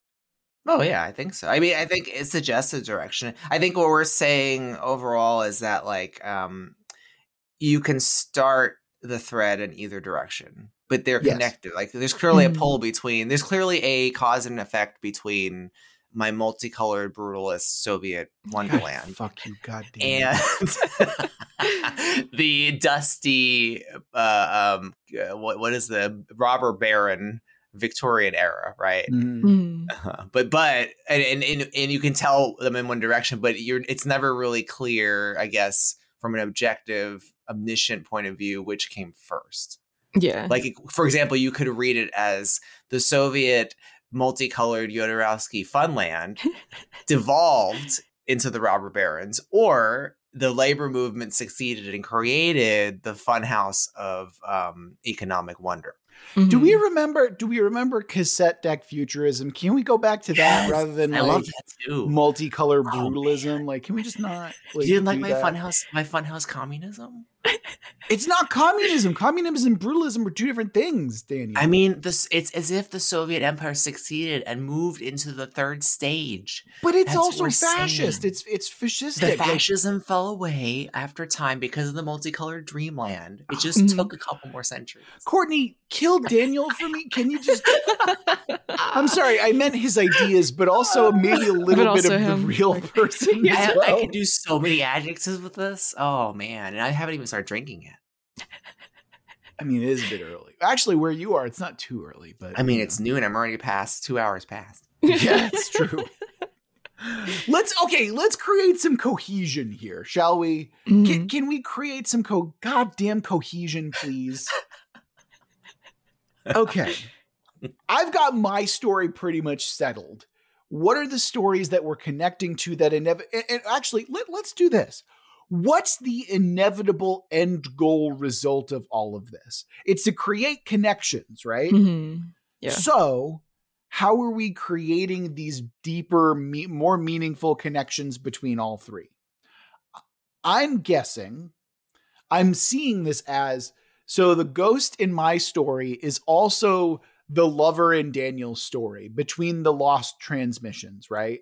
Oh yeah, I think so. I mean, I think it suggests a direction. I think what we're saying overall is that like um you can start the thread in either direction, but they're Yes. connected. Like there's clearly a pull between there's clearly a cause and effect between my multicolored brutalist Soviet wonderland Fuck you, goddamn. and the dusty uh um uh, what what is the robber baron Victorian era, right? Mhm. Mhm. Uh, but but and, and and and you can tell them in one direction, but you're it's never really clear, I guess, from an objective, omniscient point of view, which came first. Yeah. Like for example, you could read it as the Soviet multicolored Jodorowsky Funland devolved into the robber barons, or the labor movement succeeded and created the funhouse of um, economic wonder. Do we Mhm. remember? Do we remember cassette deck futurism? Can we go back to that Yes, rather than I like love that too. multicolor Oh, brutalism? like, can we just not? Like, you didn't like my that? funhouse, my funhouse communism? It's not communism. communism and brutalism are two different things, Daniel. I mean, this it's as if the Soviet Empire succeeded and moved into the third stage. but it's that's also fascist. saying. It's it's The fascistic. Like, fascism fell away after time because of the multicolored dreamland. It just Mhm. took a couple more centuries. Courtney, kill Daniel for me. Can you just? I'm sorry, I meant his ideas, but also maybe a little bit of him. the real person. Yeah. as I, I well. could do so many adjectives with this. Oh man, and I haven't even started drinking yet. I mean, it is a bit early. Actually, where you are, it's not too early, but I mean, you it's know. noon. I'm already past two hours past. yeah, it's true. let's okay, let's create some cohesion here, shall we? Mhm. Can, can we create some co goddamn cohesion, please? Okay. I've got my story pretty much settled. What are the stories that we're connecting to that inev- and, and actually let, let's do this. What's the inevitable end goal result of all of this? It's to create connections, right? Mhm. Yeah. So, how are we creating these deeper, me- more meaningful connections between all three? I'm guessing, I'm seeing this as so the ghost in my story is also the lover in Daniel's story between the lost transmissions, right?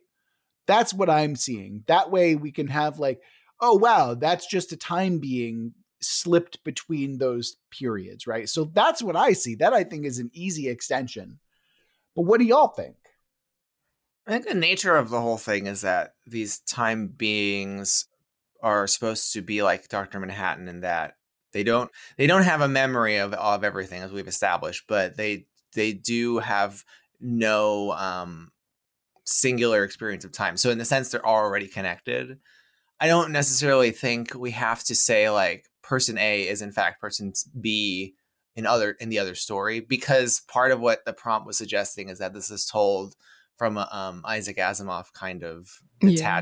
That's what I'm seeing. That way we can have like, oh wow, that's just a time being slipped between those periods, right? So that's what I see. That I think is an easy extension. But what do y'all think? I think the nature of the whole thing is that these time beings are supposed to be like Doctor Manhattan in that they don't they don't have a memory of of everything as we've established, but they they do have no um singular experience of time. So in the sense they're already connected. I don't necessarily think we have to say like person A is in fact person B in other in the other story because part of what the prompt was suggesting is that this is told from a um, Isaac Asimov kind of Yeah.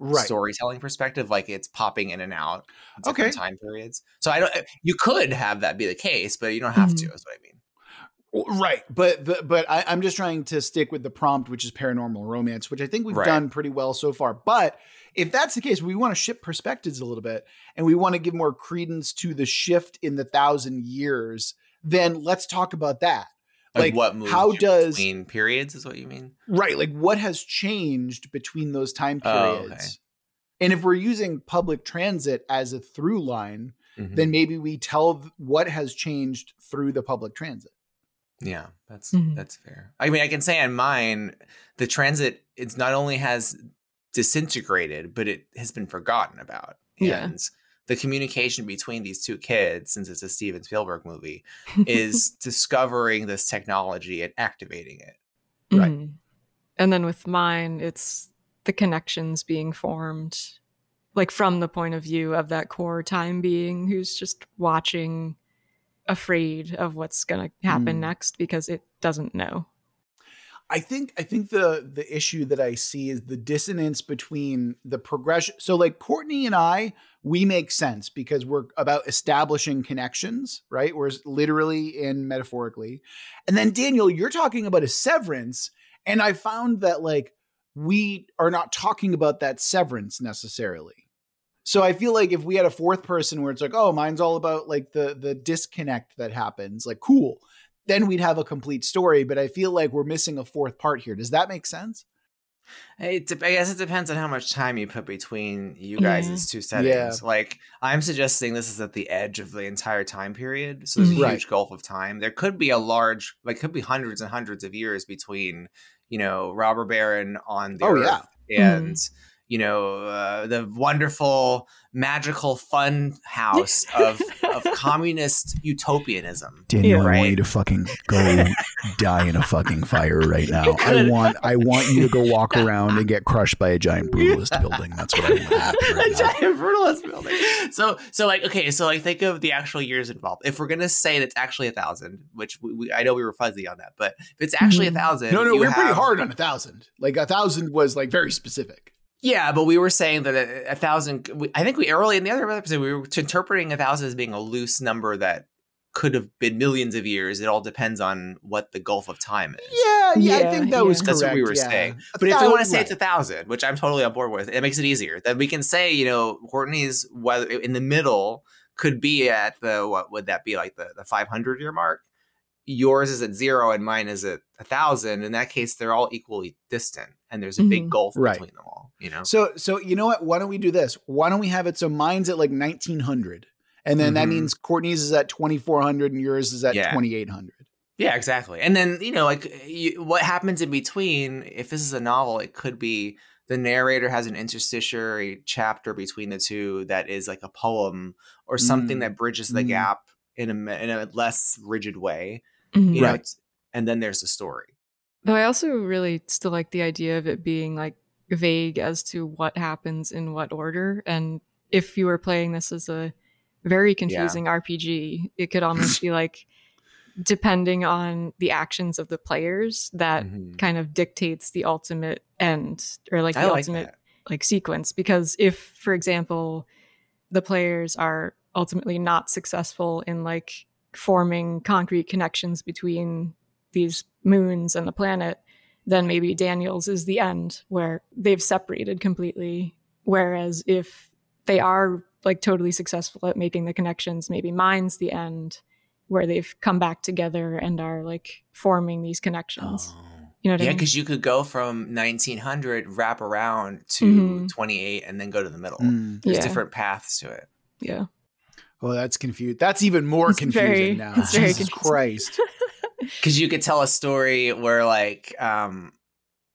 Right. storytelling perspective, like it's popping in and out Okay. time periods. So I don't. You could have that be the case, but you don't have to. Mhm. Is what I mean. Right, but the, but I, I'm just trying to stick with the prompt, which is paranormal romance, which I think we've Right. done pretty well so far. But if that's the case, we want to shift perspectives a little bit, and we want to give more credence to the shift in the thousand years. Then let's talk about that. Like, Like, what moves how does- between periods is what you mean? Right, like what has changed between those time Oh, periods? okay. And if we're using public transit as a through line, Mhm. then maybe we tell what has changed through the public transit. Yeah, that's Mhm. that's fair. I mean, I can say on mine, the transit it's not only has disintegrated, but it has been forgotten about. Yeah. And the communication between these two kids, since it's a Steven Spielberg movie, is discovering this technology and activating it. Right. Mhm. And then with mine, it's the connections being formed, like from the point of view of that core time being who's just watching, afraid of what's going to happen Mm. next because it doesn't know. I think I think the the issue that I see is the dissonance between the progression. So like Courtney and I, we make sense because we're about establishing connections, right? We're literally and metaphorically. And then Daniel, you're talking about a severance, and I found that like we are not talking about that severance necessarily. So I feel like if we had a fourth person where it's like, oh, mine's all about like the the disconnect that happens, like cool then we'd have a complete story. But I feel like we're missing a fourth part here. Does that make sense? It, dep- I guess it depends on how much time you put between you guys' two settings. Like, I'm suggesting this is at the edge of the entire time period. So there's a Mhm. Right. huge gulf of time. There could be a large, like, could be hundreds and hundreds of years between, you know, Robber Baron on the Oh, Earth yeah. and, you know, uh, the wonderful, magical, fun house of, of communist utopianism. Daniel, Yeah. I want you to fucking go die in a fucking fire right now. I want I want you to go walk around and get crushed by a giant brutalist building. That's what I want right a now. giant brutalist building. So, so like, okay, so like, think of the actual years involved. If we're gonna say that's actually a thousand, which we, we, I know we were fuzzy on that, but if it's actually a Mhm. thousand, No, no, you we are pretty hard on a thousand. Like a thousand was like very specific. Yeah, but we were saying that a, a thousand. We, I think we early in the other episode we were interpreting a thousand as being a loose number that could have been millions of years. It all depends on what the gulf of time is. Yeah, yeah, I think that was yeah. correct. That's what we were yeah. saying. A But if we want to thou- say it's a thousand, which I'm totally on board with, it makes it easier. Then we can say, you know, Courtney's whether in the middle could be at the what would that be like the the 500 year mark. Yours is at zero and mine is at a thousand. In that case, they're all equally distant, and there's a big Mhm. gulf Right. between them all. You know, So so you know what? Why don't we do this? Why don't we have it so mine's at like nineteen hundred, and then that Mhm. means Courtney's is at twenty four hundred and yours is at Yeah. twenty eight hundred. Yeah, exactly. And then, you know, like you, what happens in between, if this is a novel, it could be the narrator has an interstitiary chapter between the two that is like a poem or something Mm. that bridges the Mm. gap in a in a less rigid way. Mhm. You know, Right. and then there's the story. Though I also really still like the idea of it being like vague as to what happens in what order. And if you were playing this as a very confusing RPG, it could almost be like depending on the actions of the players that Mhm. kind of dictates the ultimate end or like the like ultimate that. like sequence because if for example the players are ultimately not successful in like forming concrete connections between these moons and the planet then maybe daniels is the end where they've separated completely whereas if they are like totally successful at making the connections maybe mine's the end where they've come back together and are like forming these connections Oh. you know what Yeah, i mean because you could go from 1900, wrap around to Mhm. 28, and then go to the middle. Mm. There's Yeah. different paths to it. yeah Oh, that's confused. That's even more It's confusing very- now. Jesus confusing. Christ. because you could tell a story where like um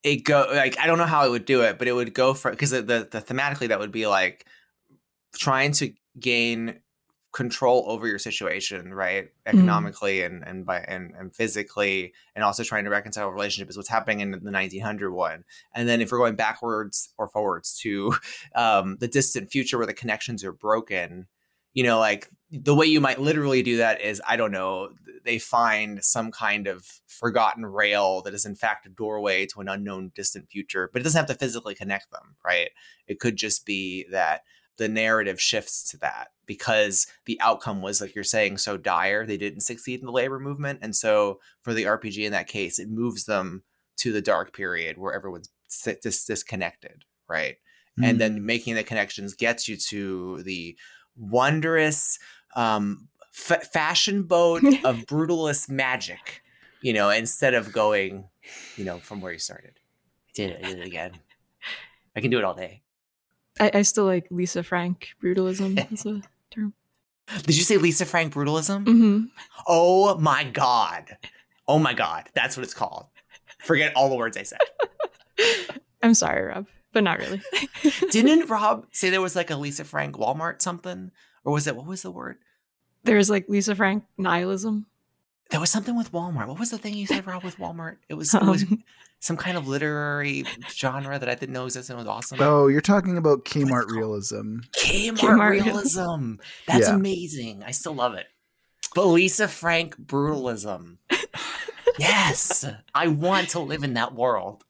it go like i don't know how it would do it but it would go for because the, the the thematically that would be like trying to gain control over your situation right economically and and by and, and physically and also trying to reconcile a relationship is what's happening in the 1900 one and then if we're going backwards or forwards to um the distant future where the connections are broken you know like the way you might literally do that is i don't know they find some kind of forgotten rail that is in fact a doorway to an unknown distant future but it doesn't have to physically connect them right it could just be that the narrative shifts to that because the outcome was like you're saying so dire they didn't succeed in the labor movement and so for the rpg in that case it moves them to the dark period where everyone's dis- disconnected right and Mm. then making the connections gets you to the wondrous um, fa- fashion boat of brutalist magic you know instead of going you know from where you started. I did it i did it again. I can do it all day. I, I still like Lisa Frank brutalism as a term. did you say lisa frank brutalism? Hmm oh my god. Oh my god. That's what it's called. Forget all the words i said. I'm sorry, Rob, but not really. didn't rob say there was like a lisa frank walmart something or was it what was the word There was like Lisa Frank nihilism. There was something with Walmart. What was the thing you said, Rob, with Walmart? It was, it was Um, some kind of literary genre that I didn't know existed and was awesome. Oh, you're talking about What's Kmart realism. Kmart, Kmart realism. That's Yeah. amazing. I still love it. But Lisa Frank brutalism. yes. I want to live in that world.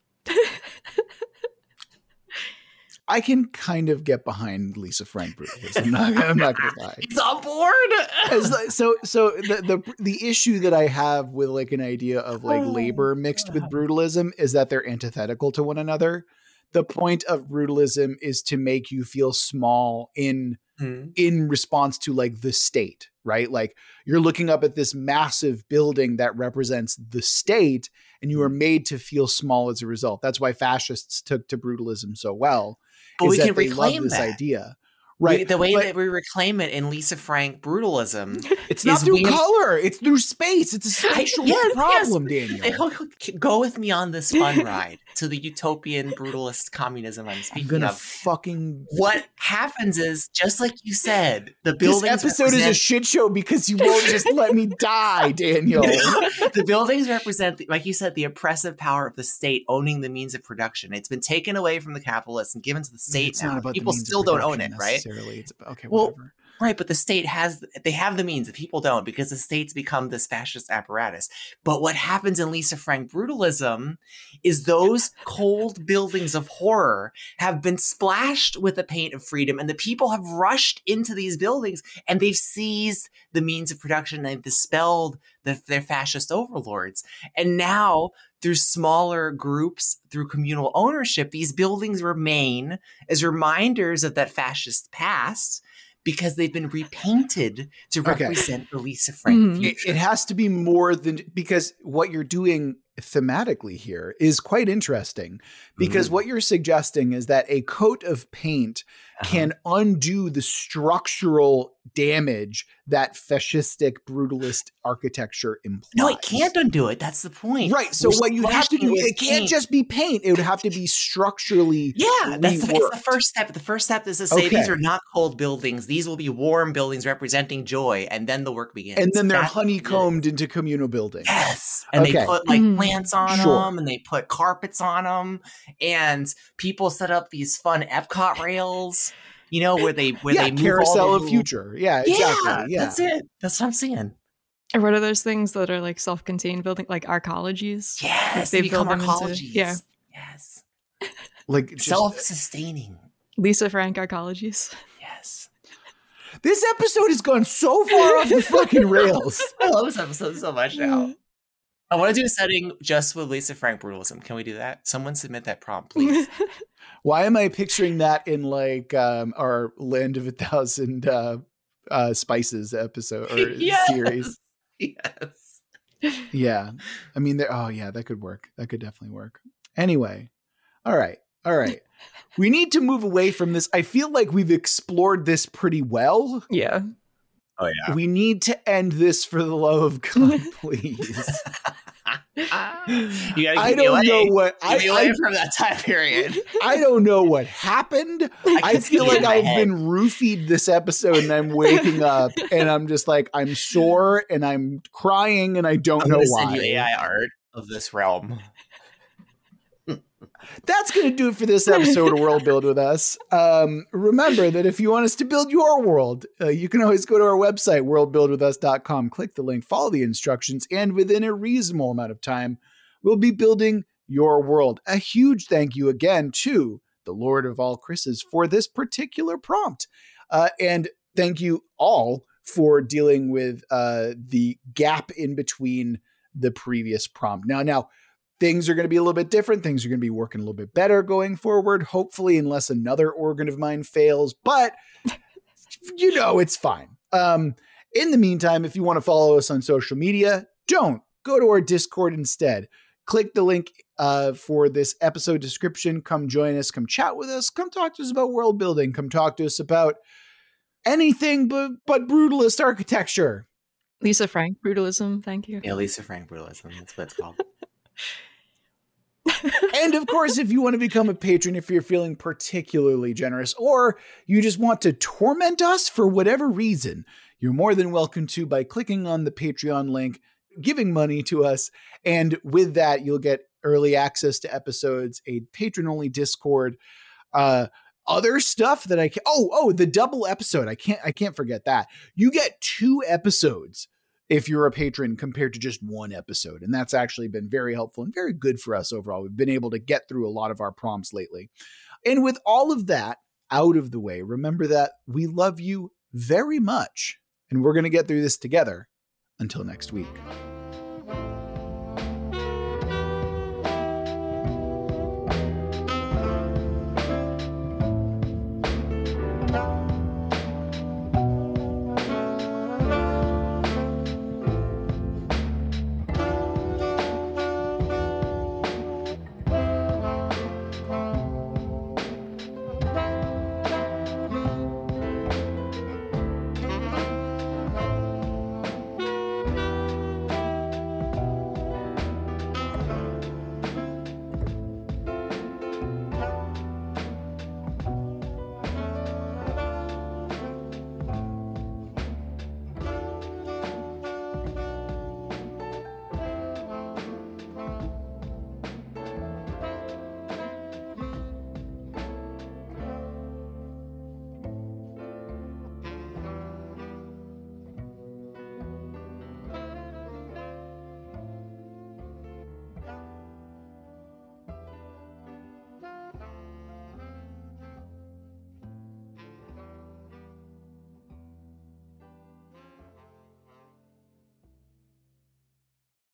I can kind of get behind Lisa Frank brutalism. I'm not, I'm not gonna lie. It's on board. So so the, the the issue that I have with like an idea of like Oh, labor mixed with brutalism is that they're antithetical to one another. The point of brutalism is to make you feel small in Hmm. in response to like the state, right? Like you're looking up at this massive building that represents the state and you are made to feel small as a result. That's why fascists took to brutalism so well. But we can reclaim this that. idea. We- Right. the way but- that we reclaim it in Lisa Frank brutalism It's not through we- color. It's through space. It's a spatial yes, problem, Hey, Daniel. go with me on this fun ride to the utopian brutalist communism I'm I'm speaking gonna of. fucking. What happens is, just like you said, the This buildings episode is a shit show because you won't just let me die, Daniel. the buildings represent, like you said, the oppressive power of the state owning the means of production. It's been taken away from the capitalists and given to the state It's now. not about the People still don't own it, right? It's about, okay, Well, whatever. Right, but the state has they have the means, the people don't, because the state's become this fascist apparatus. But what happens in Lisa Frank brutalism is those cold buildings of horror have been splashed with the paint of freedom, and the people have rushed into these buildings and they've seized the means of production and they've dispelled the, their fascist overlords. And now through smaller groups, through communal ownership, these buildings remain as reminders of that fascist past because they've been repainted to Okay. represent the Lisa Frank Mhm. it, future. it has to be more than because what you're doing thematically here is quite interesting because Mhm. what you're suggesting is that a coat of paint can undo the structural damage that fascistic brutalist architecture implies. No, it can't undo it. That's the point. Right. So We're what you have to do, it can't paint. just be paint. It would have to be structurally. Yeah, that's the, it's the first step. The first step is to say these are not cold buildings. These will be warm buildings representing joy, and then the work begins. And then they're That's what it is. honeycombed into communal buildings. Yes, and Okay. they put like Mhm. plants on Sure. them, and they put carpets on them, and people set up these fun Epcot rails. You know where they where yeah, they move carousel all the of little- future. Yeah, Yeah, exactly. Yeah. that's it. That's what I'm saying. Or what are those things that are like self-contained building, like arcologies? Yes, they they become build them into- yeah. Yes, Like just- self-sustaining. Lisa Frank arcologies. Yes, this episode has gone so far off the fucking rails. I love this episode so much now. I want to do a setting just with Lisa Frank brutalism. Can we do that? Someone submit that prompt, please. Why am I picturing that in like um our Land of a Thousand uh uh spices episode or Yes. series? yes. Yeah. I mean there oh yeah, that could work. That could definitely work. Anyway. All right. All right. We need to move away from this. I feel like we've explored this pretty well. yeah. Oh yeah. We need to end this for the love of God, please. I don't know what I, I, from that time period. I don't know what happened. I can feel like I've head. been roofied this episode and I'm waking up and I'm just like I'm sore and I'm crying and I don't I'm know why. AI art of this realm. That's going to do it for this episode of World Build with Us. Um, remember that if you want us to build your world, uh, you can always go to our website, worldbuildwithus.com, click the link, follow the instructions, and within a reasonable amount of time, we'll be building your world. A huge thank you again to the Lord of all Chris's for this particular prompt. Uh, and thank you all for dealing with uh, the gap in between the previous prompt. Now, now, things are going to be a little bit different. Things are going to be working a little bit better going forward, hopefully, unless another organ of mine fails. But you know, it's fine. Um, in the meantime, if you want to follow us on social media, don't go to our Discord instead. Click the link uh, for this episode description. Come join us. Come chat with us. Come talk to us about world building. Come talk to us about anything but but brutalist architecture. Lisa Frank brutalism. Thank you. Yeah, Lisa Frank brutalism. That's what it's called. and of course, if you want to become a patron, if you're feeling particularly generous, or you just want to torment us for whatever reason, you're more than welcome to by clicking on the Patreon link, giving money to us. And with that, you'll get early access to episodes, a patron only Discord, uh, other stuff that I can oh oh the double episode I can't I can't forget that you get two episodes if you're a patron compared to just one episode. And that's actually been very helpful and very good for us overall. We've been able to get through a lot of our prompts lately. And with all of that out of the way, remember that we love you very much. And we're going to get through this together until next week.